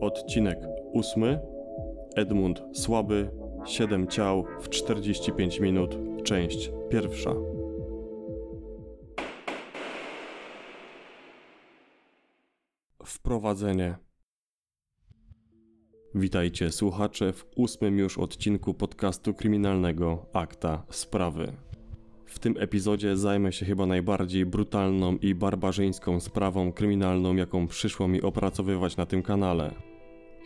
Odcinek ósmy. Edmund Słaby. Siedem ciał w 45 minut. Część pierwsza. Wprowadzenie. Witajcie słuchacze w ósmym już odcinku podcastu kryminalnego Akta Sprawy. W tym epizodzie zajmę się chyba najbardziej brutalną i barbarzyńską sprawą kryminalną, jaką przyszło mi opracowywać na tym kanale.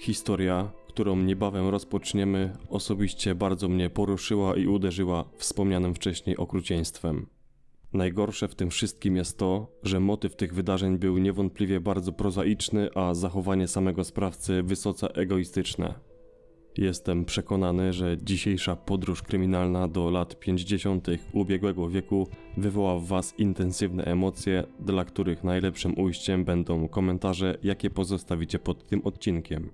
Historia, którą niebawem rozpoczniemy, osobiście bardzo mnie poruszyła i uderzyła wspomnianym wcześniej okrucieństwem. Najgorsze w tym wszystkim jest to, że motyw tych wydarzeń był niewątpliwie bardzo prozaiczny, a zachowanie samego sprawcy wysoce egoistyczne. Jestem przekonany, że dzisiejsza podróż kryminalna do lat 50. ubiegłego wieku wywoła w Was intensywne emocje, dla których najlepszym ujściem będą komentarze, jakie pozostawicie pod tym odcinkiem.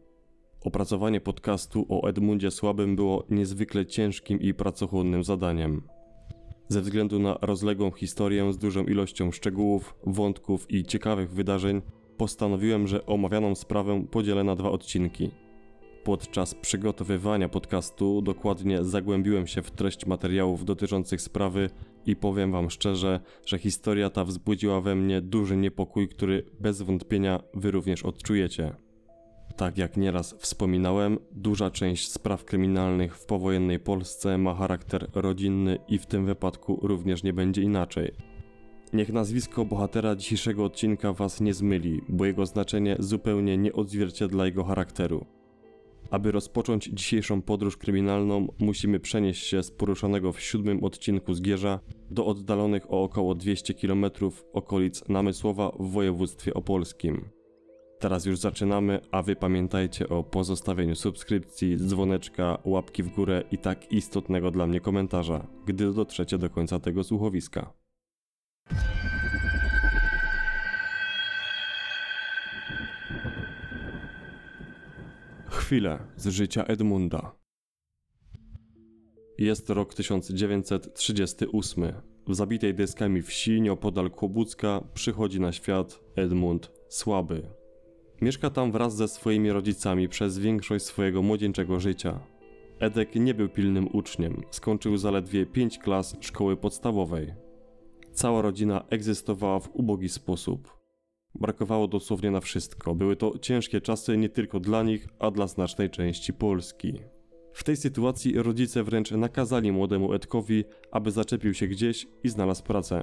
Opracowanie podcastu o Edmundzie Słabym było niezwykle ciężkim i pracochłonnym zadaniem. Ze względu na rozległą historię z dużą ilością szczegółów, wątków i ciekawych wydarzeń, postanowiłem, że omawianą sprawę podzielę na dwa odcinki. Podczas przygotowywania podcastu dokładnie zagłębiłem się w treść materiałów dotyczących sprawy i powiem Wam szczerze, że historia ta wzbudziła we mnie duży niepokój, który bez wątpienia Wy również odczujecie. Tak jak nieraz wspominałem, duża część spraw kryminalnych w powojennej Polsce ma charakter rodzinny i w tym wypadku również nie będzie inaczej. Niech nazwisko bohatera dzisiejszego odcinka Was nie zmyli, bo jego znaczenie zupełnie nie odzwierciedla jego charakteru. Aby rozpocząć dzisiejszą podróż kryminalną, musimy przenieść się z poruszonego w siódmym odcinku Zgierza do oddalonych o około 200 km okolic Namysłowa w województwie opolskim. Teraz już zaczynamy, a wy pamiętajcie o pozostawieniu subskrypcji, dzwoneczka, łapki w górę i tak istotnego dla mnie komentarza, gdy dotrzecie do końca tego słuchowiska. Chwile z życia Edmunda. Jest rok 1938. W zabitej deskami wsi nieopodal Kłobucka przychodzi na świat Edmund Słaby. Mieszka tam wraz ze swoimi rodzicami przez większość swojego młodzieńczego życia. Edek nie był pilnym uczniem, skończył zaledwie 5 klas szkoły podstawowej. Cała rodzina egzystowała w ubogi sposób. Brakowało dosłownie na wszystko. Były to ciężkie czasy nie tylko dla nich, a dla znacznej części Polski. W tej sytuacji rodzice wręcz nakazali młodemu Edkowi, aby zaczepił się gdzieś i znalazł pracę.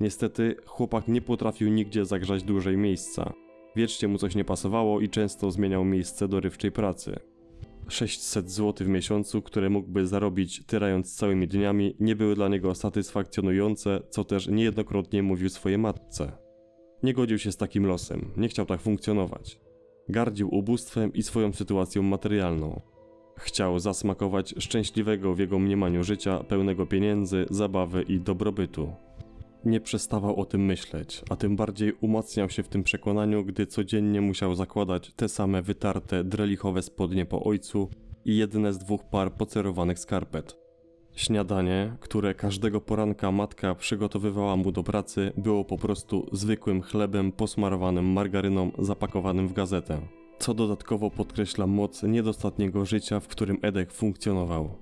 Niestety, chłopak nie potrafił nigdzie zagrzać dłużej miejsca. Wiecznie mu coś nie pasowało i często zmieniał miejsce dorywczej pracy. 600 zł w miesiącu, które mógłby zarobić tyrając całymi dniami, nie były dla niego satysfakcjonujące, co też niejednokrotnie mówił swojej matce. Nie godził się z takim losem, nie chciał tak funkcjonować. Gardził ubóstwem i swoją sytuacją materialną. Chciał zasmakować szczęśliwego w jego mniemaniu życia, pełnego pieniędzy, zabawy i dobrobytu. Nie przestawał o tym myśleć, a tym bardziej umacniał się w tym przekonaniu, gdy codziennie musiał zakładać te same wytarte, drelichowe spodnie po ojcu i jedne z dwóch par pocerowanych skarpet. Śniadanie, które każdego poranka matka przygotowywała mu do pracy, było po prostu zwykłym chlebem posmarowanym margaryną zapakowanym w gazetę, co dodatkowo podkreśla moc niedostatniego życia, w którym Edek funkcjonował.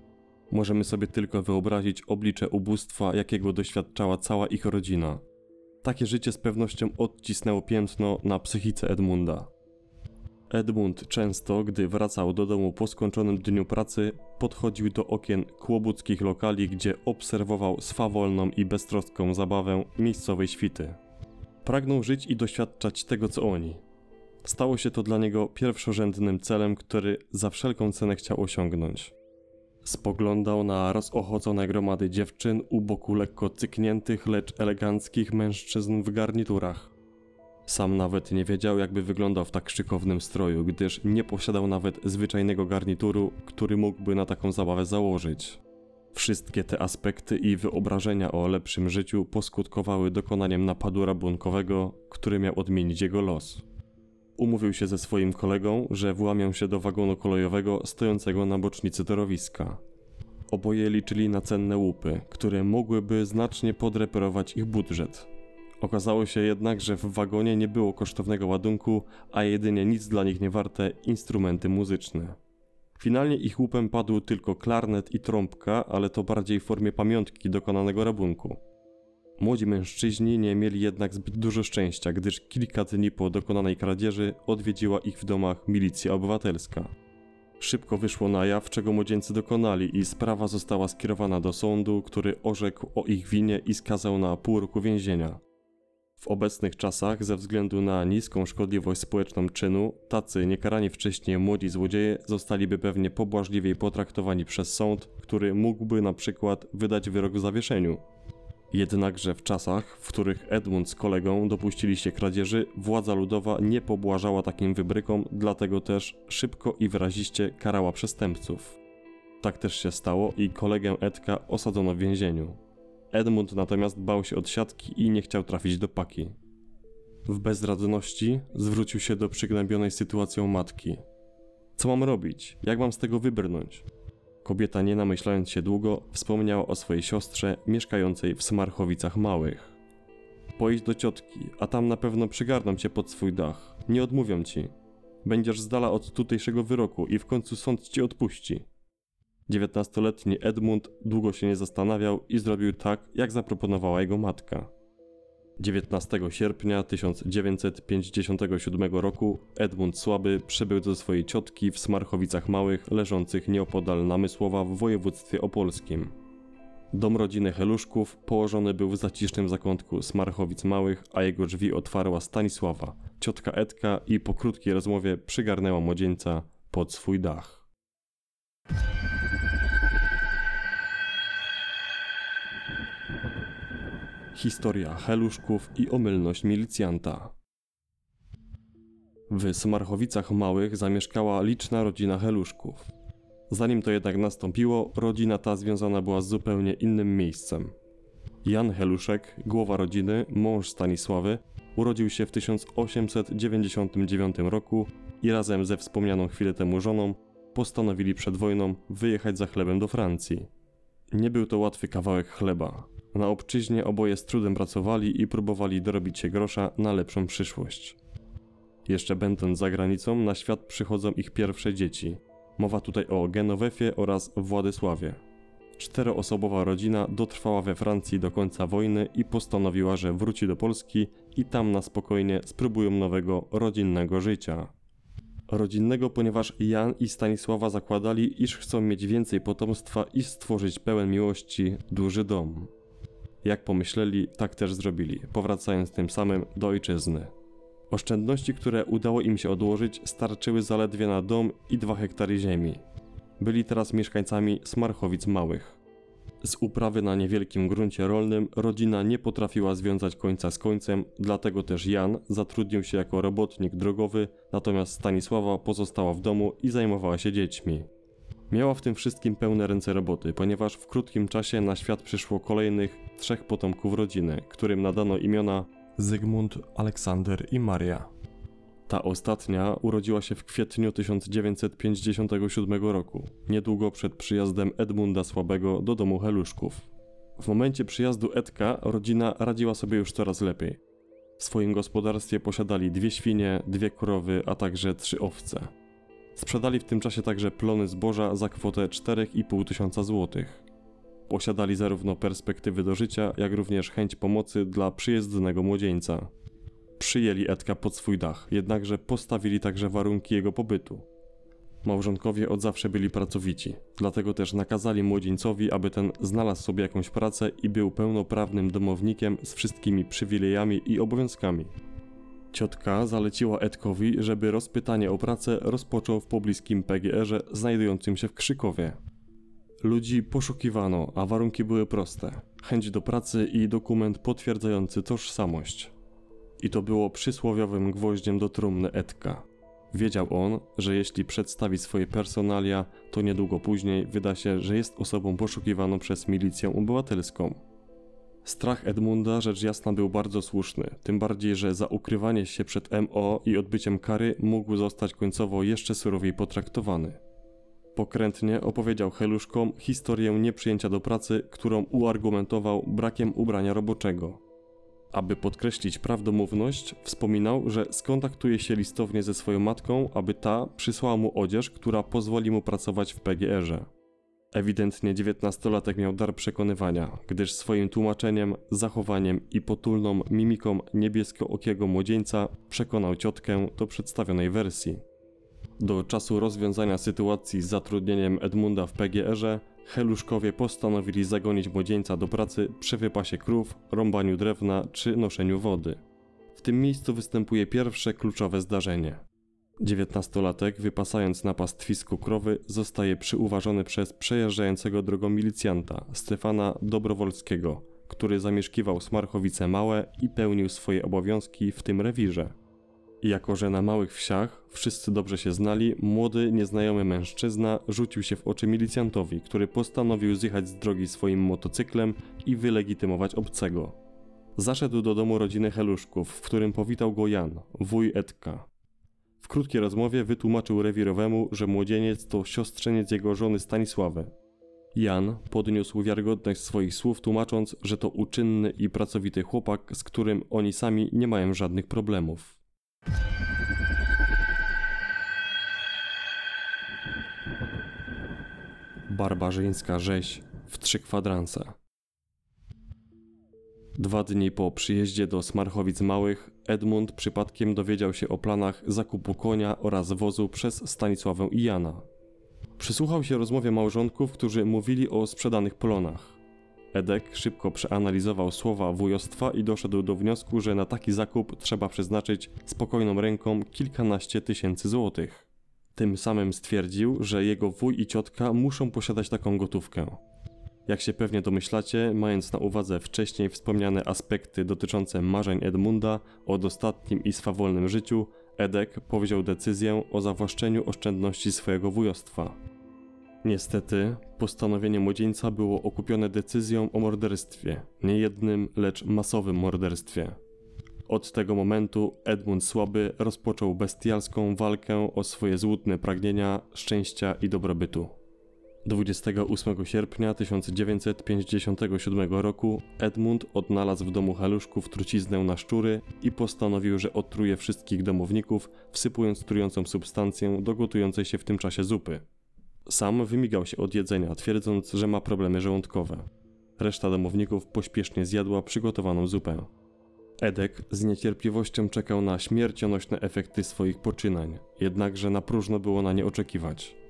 Możemy sobie tylko wyobrazić oblicze ubóstwa, jakiego doświadczała cała ich rodzina. Takie życie z pewnością odcisnęło piętno na psychice Edmunda. Edmund często, gdy wracał do domu po skończonym dniu pracy, podchodził do okien kłobuckich lokali, gdzie obserwował swawolną i beztroską zabawę miejscowej świty. Pragnął żyć i doświadczać tego, co oni. Stało się to dla niego pierwszorzędnym celem, który za wszelką cenę chciał osiągnąć. Spoglądał na rozochocone gromady dziewczyn u boku lekko cykniętych, lecz eleganckich mężczyzn w garniturach. Sam nawet nie wiedział, jakby wyglądał w tak szykownym stroju, gdyż nie posiadał nawet zwyczajnego garnituru, który mógłby na taką zabawę założyć. Wszystkie te aspekty i wyobrażenia o lepszym życiu poskutkowały dokonaniem napadu rabunkowego, który miał odmienić jego los. Umówił się ze swoim kolegą, że włamią się do wagonu kolejowego stojącego na bocznicy torowiska. Oboje liczyli na cenne łupy, które mogłyby znacznie podreperować ich budżet. Okazało się jednak, że w wagonie nie było kosztownego ładunku, a jedynie nic dla nich nie warte instrumenty muzyczne. Finalnie ich łupem padł tylko klarnet i trąbka, ale to bardziej w formie pamiątki dokonanego rabunku. Młodzi mężczyźni nie mieli jednak zbyt dużo szczęścia, gdyż kilka dni po dokonanej kradzieży odwiedziła ich w domach milicja obywatelska. Szybko wyszło na jaw, czego młodzieńcy dokonali i sprawa została skierowana do sądu, który orzekł o ich winie i skazał na pół roku więzienia. W obecnych czasach, ze względu na niską szkodliwość społeczną czynu, tacy niekarani wcześniej młodzi złodzieje zostaliby pewnie pobłażliwiej potraktowani przez sąd, który mógłby na przykład wydać wyrok w zawieszeniu. Jednakże w czasach, w których Edmund z kolegą dopuścili się kradzieży, władza ludowa nie pobłażała takim wybrykom, dlatego też szybko i wyraziście karała przestępców. Tak też się stało i kolegę Edka osadzono w więzieniu. Edmund natomiast bał się od siatki i nie chciał trafić do paki. W bezradności zwrócił się do przygnębionej sytuacją matki. Co mam robić? Jak mam z tego wybrnąć? Kobieta, nie namyślając się długo, wspomniała o swojej siostrze mieszkającej w Smarchowicach Małych. Pojdź do ciotki, a tam na pewno przygarną cię pod swój dach. Nie odmówią ci. Będziesz z dala od tutejszego wyroku i w końcu sąd ci odpuści. Dziewiętnastoletni Edmund długo się nie zastanawiał i zrobił tak, jak zaproponowała jego matka. 19 sierpnia 1957 roku Edmund Słaby przybył do swojej ciotki w Smarchowicach Małych, leżących nieopodal Namysłowa w województwie opolskim. Dom rodziny Heluszków położony był w zacisznym zakątku Smarchowic Małych, a jego drzwi otwarła Stanisława, ciotka Edka i po krótkiej rozmowie przygarnęła młodzieńca pod swój dach. Historia Heluszków i omylność milicjanta. W Smarchowicach Małych zamieszkała liczna rodzina Heluszków. Zanim to jednak nastąpiło, rodzina ta związana była z zupełnie innym miejscem. Jan Heluszek, głowa rodziny, mąż Stanisławy, urodził się w 1899 roku i razem ze wspomnianą chwilę temu żoną postanowili przed wojną wyjechać za chlebem do Francji. Nie był to łatwy kawałek chleba. Na obczyźnie oboje z trudem pracowali i próbowali dorobić się grosza na lepszą przyszłość. Jeszcze będąc za granicą, na świat przychodzą ich pierwsze dzieci. Mowa tutaj o Genowefie oraz Władysławie. Czteroosobowa rodzina dotrwała we Francji do końca wojny i postanowiła, że wróci do Polski i tam na spokojnie spróbują nowego rodzinnego życia. Rodzinnego, ponieważ Jan i Stanisława zakładali, iż chcą mieć więcej potomstwa i stworzyć pełen miłości duży dom. Jak pomyśleli, tak też zrobili, powracając tym samym do ojczyzny. Oszczędności, które udało im się odłożyć, starczyły zaledwie na dom i dwa hektary ziemi. Byli teraz mieszkańcami Smarchowic Małych. Z uprawy na niewielkim gruncie rolnym rodzina nie potrafiła związać końca z końcem, dlatego też Jan zatrudnił się jako robotnik drogowy, natomiast Stanisława pozostała w domu i zajmowała się dziećmi. Miała w tym wszystkim pełne ręce roboty, ponieważ w krótkim czasie na świat przyszło kolejnych trzech potomków rodziny, którym nadano imiona Zygmunt, Aleksander i Maria. Ta ostatnia urodziła się w kwietniu 1957 roku, niedługo przed przyjazdem Edmunda Słabego do domu Heluszków. W momencie przyjazdu Edka rodzina radziła sobie już coraz lepiej. W swoim gospodarstwie posiadali dwie świnie, dwie krowy, a także trzy owce. Sprzedali w tym czasie także plony zboża za kwotę 4,5 tysiąca złotych. Posiadali zarówno perspektywy do życia, jak również chęć pomocy dla przyjezdnego młodzieńca. Przyjęli Edka pod swój dach, jednakże postawili także warunki jego pobytu. Małżonkowie od zawsze byli pracowici, dlatego też nakazali młodzieńcowi, aby ten znalazł sobie jakąś pracę i był pełnoprawnym domownikiem z wszystkimi przywilejami i obowiązkami. Ciotka zaleciła Edkowi, żeby rozpytanie o pracę rozpoczął w pobliskim PGR-ze znajdującym się w Krzykowie. Ludzi poszukiwano, a warunki były proste: chęć do pracy i dokument potwierdzający tożsamość. I to było przysłowiowym gwoździem do trumny Edka. Wiedział on, że jeśli przedstawi swoje personalia, to niedługo później wyda się, że jest osobą poszukiwaną przez milicję obywatelską. Strach Edmunda rzecz jasna był bardzo słuszny, tym bardziej, że za ukrywanie się przed MO i odbyciem kary mógł zostać końcowo jeszcze surowiej potraktowany. Pokrętnie opowiedział Heluszkom historię nieprzyjęcia do pracy, którą uargumentował brakiem ubrania roboczego. Aby podkreślić prawdomówność, wspominał, że skontaktuje się listownie ze swoją matką, aby ta przysłała mu odzież, która pozwoli mu pracować w PGR-ze. Ewidentnie dziewiętnastolatek miał dar przekonywania, gdyż swoim tłumaczeniem, zachowaniem i potulną mimiką niebieskookiego młodzieńca przekonał ciotkę do przedstawionej wersji. Do czasu rozwiązania sytuacji z zatrudnieniem Edmunda w PGR-ze, Heluszkowie postanowili zagonić młodzieńca do pracy przy wypasie krów, rąbaniu drewna czy noszeniu wody. W tym miejscu występuje pierwsze kluczowe zdarzenie. Dziewiętnastolatek, wypasając na pastwisku krowy, zostaje przyuważony przez przejeżdżającego drogą milicjanta Stefana Dobrowolskiego, który zamieszkiwał Smarchowice Małe i pełnił swoje obowiązki w tym rewirze. Jako, że na małych wsiach wszyscy dobrze się znali, młody, nieznajomy mężczyzna rzucił się w oczy milicjantowi, który postanowił zjechać z drogi swoim motocyklem i wylegitymować obcego. Zaszedł do domu rodziny Heluszków, w którym powitał go Jan, wuj Edka. W krótkiej rozmowie wytłumaczył rewirowemu, że młodzieniec to siostrzeniec jego żony Stanisławy. Jan podniósł wiarygodność swoich słów, tłumacząc, że to uczynny i pracowity chłopak, z którym oni sami nie mają żadnych problemów. Barbarzyńska rzeź w trzy kwadranse. Dwa dni po przyjeździe do Smarchowic Małych, Edmund przypadkiem dowiedział się o planach zakupu konia oraz wozu przez Stanisławę i Jana. Przysłuchał się rozmowie małżonków, którzy mówili o sprzedanych polonach. Edek szybko przeanalizował słowa wujostwa i doszedł do wniosku, że na taki zakup trzeba przeznaczyć spokojną ręką kilkanaście tysięcy złotych. Tym samym stwierdził, że jego wuj i ciotka muszą posiadać taką gotówkę. Jak się pewnie domyślacie, mając na uwadze wcześniej wspomniane aspekty dotyczące marzeń Edmunda o dostatnim i swawolnym życiu, Edek powziął decyzję o zawłaszczeniu oszczędności swojego wujostwa. Niestety, postanowienie młodzieńca było okupione decyzją o morderstwie, nie jednym, lecz masowym morderstwie. Od tego momentu Edmund Słaby rozpoczął bestialską walkę o swoje złudne pragnienia, szczęścia i dobrobytu. 28 sierpnia 1957 roku Edmund odnalazł w domu haluszków truciznę na szczury i postanowił, że otruje wszystkich domowników, wsypując trującą substancję do gotującej się w tym czasie zupy. Sam wymigał się od jedzenia, twierdząc, że ma problemy żołądkowe. Reszta domowników pośpiesznie zjadła przygotowaną zupę. Edek z niecierpliwością czekał na śmiercionośne efekty swoich poczynań, jednakże na próżno było na nie oczekiwać.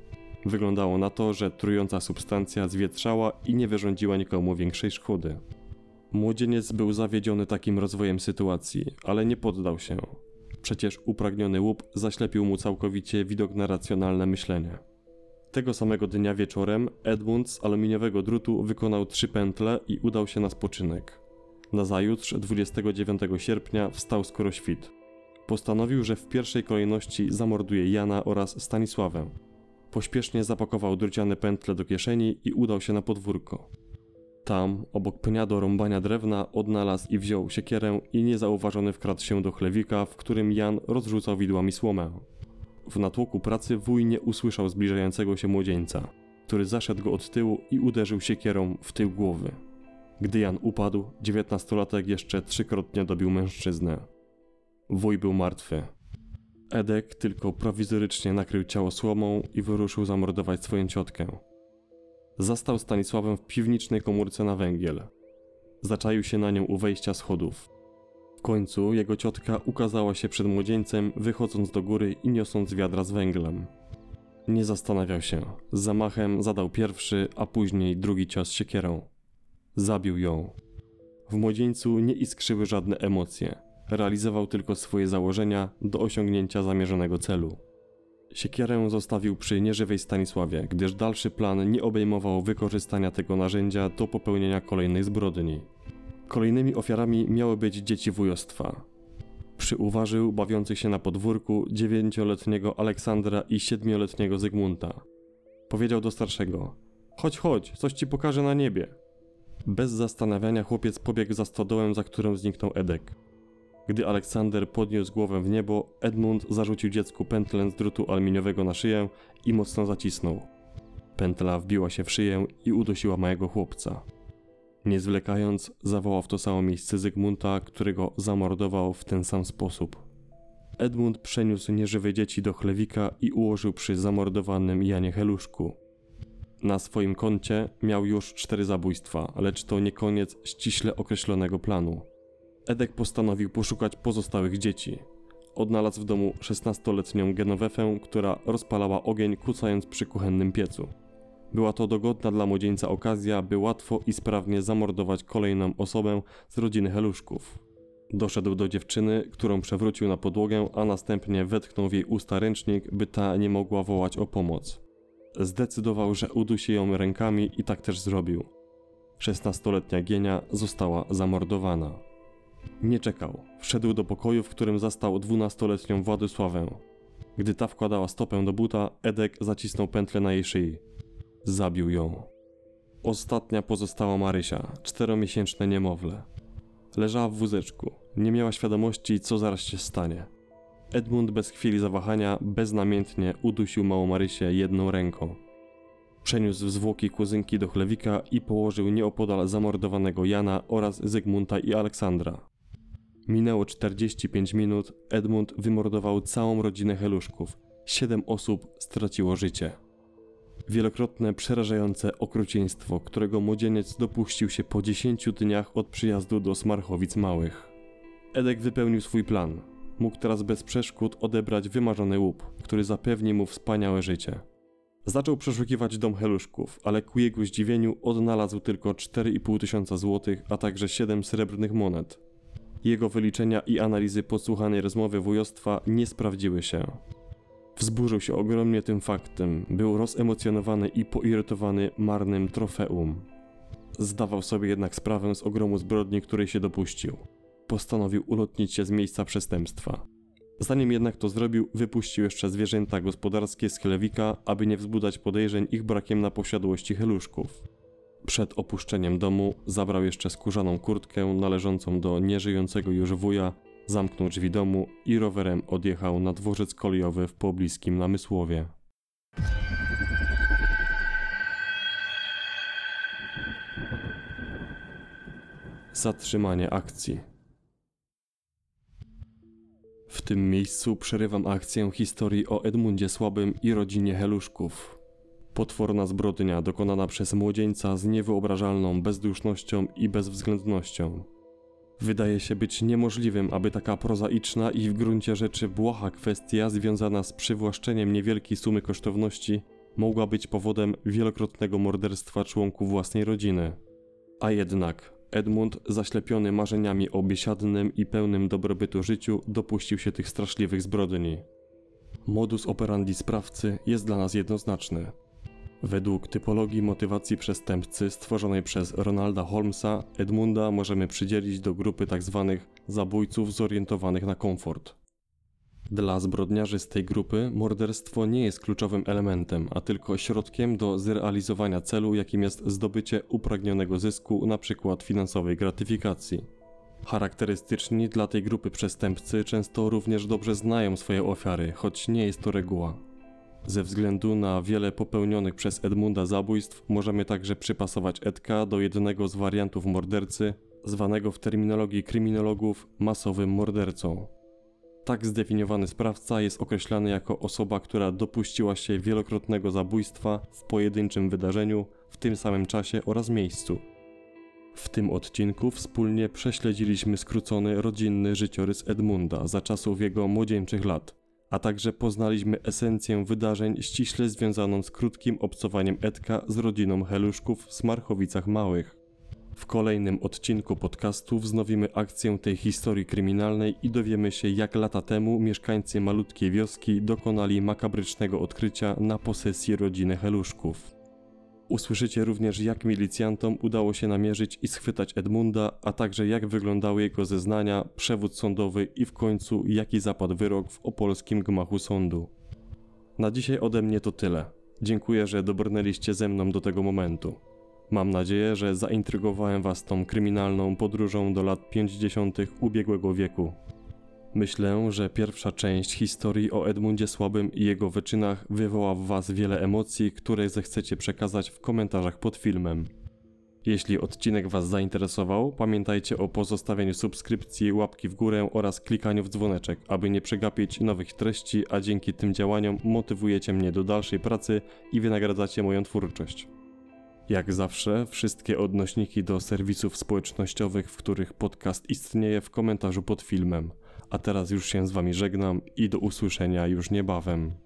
Wyglądało na to, że trująca substancja zwietrzała i nie wyrządziła nikomu większej szkody. Młodzieniec był zawiedziony takim rozwojem sytuacji, ale nie poddał się. Przecież upragniony łup zaślepił mu całkowicie widok na racjonalne myślenie. Tego samego dnia wieczorem Edmund z aluminiowego drutu wykonał trzy pętle i udał się na spoczynek. Nazajutrz, 29 sierpnia, wstał skoro świt. Postanowił, że w pierwszej kolejności zamorduje Jana oraz Stanisławę. Pośpiesznie zapakował druciane pętle do kieszeni i udał się na podwórko. Tam, obok pnia do rąbania drewna, odnalazł i wziął siekierę i niezauważony wkradł się do chlewika, w którym Jan rozrzucał widłami słomę. W natłoku pracy wuj nie usłyszał zbliżającego się młodzieńca, który zaszedł go od tyłu i uderzył siekierą w tył głowy. Gdy Jan upadł, dziewiętnastolatek jeszcze trzykrotnie dobił mężczyznę. Wuj był martwy. Edek tylko prowizorycznie nakrył ciało słomą i wyruszył zamordować swoją ciotkę. Zastał Stanisławę w piwnicznej komórce na węgiel. Zaczaił się na nią u wejścia schodów. W końcu jego ciotka ukazała się przed młodzieńcem, wychodząc do góry i niosąc wiadra z węglem. Nie zastanawiał się. Z zamachem zadał pierwszy, a później drugi cios siekierą. Zabił ją. W młodzieńcu nie iskrzyły żadne emocje. Realizował tylko swoje założenia do osiągnięcia zamierzonego celu. Siekierę zostawił przy nieżywej Stanisławie, gdyż dalszy plan nie obejmował wykorzystania tego narzędzia do popełnienia kolejnej zbrodni. Kolejnymi ofiarami miały być dzieci wujostwa. Przyuważył bawiących się na podwórku dziewięcioletniego Aleksandra i siedmioletniego Zygmunta. Powiedział do starszego: Chodź, chodź, coś ci pokażę na niebie. Bez zastanawiania chłopiec pobiegł za stodołem, za którą zniknął Edek. Gdy Aleksander podniósł głowę w niebo, Edmund zarzucił dziecku pętlę z drutu aluminiowego na szyję i mocno zacisnął. Pętla wbiła się w szyję i udusiła małego chłopca. Nie zwlekając, zawołał w to samo miejsce Zygmunta, którego zamordował w ten sam sposób. Edmund przeniósł nieżywe dzieci do chlewika i ułożył przy zamordowanym Janie Heluszku. Na swoim koncie miał już cztery zabójstwa, lecz to nie koniec ściśle określonego planu. Edek postanowił poszukać pozostałych dzieci. Odnalazł w domu 16-letnią Genowefę, która rozpalała ogień, kucając przy kuchennym piecu. Była to dogodna dla młodzieńca okazja, by łatwo i sprawnie zamordować kolejną osobę z rodziny Heluszków. Doszedł do dziewczyny, którą przewrócił na podłogę, a następnie wetknął w jej usta ręcznik, by ta nie mogła wołać o pomoc. Zdecydował, że udusi ją rękami i tak też zrobił. 16-letnia Gienia została zamordowana. Nie czekał. Wszedł do pokoju, w którym zastał 12-letnią Władysławę. Gdy ta wkładała stopę do buta, Edek zacisnął pętlę na jej szyi. Zabił ją. Ostatnia pozostała Marysia, czteromiesięczne niemowlę. Leżała w wózeczku. Nie miała świadomości, co zaraz się stanie. Edmund bez chwili zawahania beznamiętnie udusił małą Marysię jedną ręką. Przeniósł zwłoki kuzynki do chlewika i położył nieopodal zamordowanego Jana oraz Zygmunta i Aleksandra. Minęło 45 minut, Edmund wymordował całą rodzinę Heluszków. Siedem osób straciło życie. Wielokrotne, przerażające okrucieństwo, którego młodzieniec dopuścił się po 10 dniach od przyjazdu do Smarchowic Małych. Edek wypełnił swój plan. Mógł teraz bez przeszkód odebrać wymarzony łup, który zapewni mu wspaniałe życie. Zaczął przeszukiwać dom Heluszków, ale ku jego zdziwieniu odnalazł tylko 4,5 tysiąca złotych, a także 7 srebrnych monet. Jego wyliczenia i analizy podsłuchanej rozmowy wujostwa nie sprawdziły się. Wzburzył się ogromnie tym faktem, był rozemocjonowany i poirytowany marnym trofeum. Zdawał sobie jednak sprawę z ogromu zbrodni, której się dopuścił. Postanowił ulotnić się z miejsca przestępstwa. Zanim jednak to zrobił, wypuścił jeszcze zwierzęta gospodarskie z chlewika, aby nie wzbudzać podejrzeń ich brakiem na posiadłości heluszków. Przed opuszczeniem domu zabrał jeszcze skórzaną kurtkę należącą do nieżyjącego już wuja, zamknął drzwi domu i rowerem odjechał na dworzec kolejowy w pobliskim Namysłowie. Zatrzymanie akcji. W tym miejscu przerywam akcję historii o Edmundzie Słabym i rodzinie Heluszków. Potworna zbrodnia dokonana przez młodzieńca z niewyobrażalną bezdusznością i bezwzględnością. Wydaje się być niemożliwym, aby taka prozaiczna i w gruncie rzeczy błaha kwestia związana z przywłaszczeniem niewielkiej sumy kosztowności mogła być powodem wielokrotnego morderstwa członków własnej rodziny. A jednak Edmund, zaślepiony marzeniami o biesiadnym i pełnym dobrobytu życiu, dopuścił się tych straszliwych zbrodni. Modus operandi sprawcy jest dla nas jednoznaczny. Według typologii motywacji przestępcy stworzonej przez Ronalda Holmesa, Edmunda możemy przydzielić do grupy tzw. Tak zabójców zorientowanych na komfort. Dla zbrodniarzy z tej grupy morderstwo nie jest kluczowym elementem, a tylko środkiem do zrealizowania celu, jakim jest zdobycie upragnionego zysku, np. finansowej gratyfikacji. Charakterystyczni dla tej grupy przestępcy często również dobrze znają swoje ofiary, choć nie jest to reguła. Ze względu na wiele popełnionych przez Edmunda zabójstw możemy także przypasować Edka do jednego z wariantów mordercy, zwanego w terminologii kryminologów masowym mordercą. Tak zdefiniowany sprawca jest określany jako osoba, która dopuściła się wielokrotnego zabójstwa w pojedynczym wydarzeniu, w tym samym czasie oraz miejscu. W tym odcinku wspólnie prześledziliśmy skrócony rodzinny życiorys Edmunda za czasów jego młodzieńczych lat, a także poznaliśmy esencję wydarzeń ściśle związaną z krótkim obcowaniem Edka z rodziną Heluszków w Smarchowicach Małych. W kolejnym odcinku podcastu wznowimy akcję tej historii kryminalnej i dowiemy się, jak lata temu mieszkańcy malutkiej wioski dokonali makabrycznego odkrycia na posesji rodziny Heluszków. Usłyszycie również, jak milicjantom udało się namierzyć i schwytać Edmunda, a także jak wyglądały jego zeznania, przewód sądowy i w końcu jaki zapadł wyrok w opolskim gmachu sądu. Na dzisiaj ode mnie to tyle. Dziękuję, że dobrnęliście ze mną do tego momentu. Mam nadzieję, że zaintrygowałem Was tą kryminalną podróżą do lat 50. ubiegłego wieku. Myślę, że pierwsza część historii o Edmundzie Słabym i jego wyczynach wywoła w Was wiele emocji, które zechcecie przekazać w komentarzach pod filmem. Jeśli odcinek Was zainteresował, pamiętajcie o pozostawieniu subskrypcji, łapki w górę oraz klikaniu w dzwoneczek, aby nie przegapić nowych treści, a dzięki tym działaniom motywujecie mnie do dalszej pracy i wynagradzacie moją twórczość. Jak zawsze, wszystkie odnośniki do serwisów społecznościowych, w których podcast istnieje, w komentarzu pod filmem. A teraz już się z Wami żegnam i do usłyszenia już niebawem.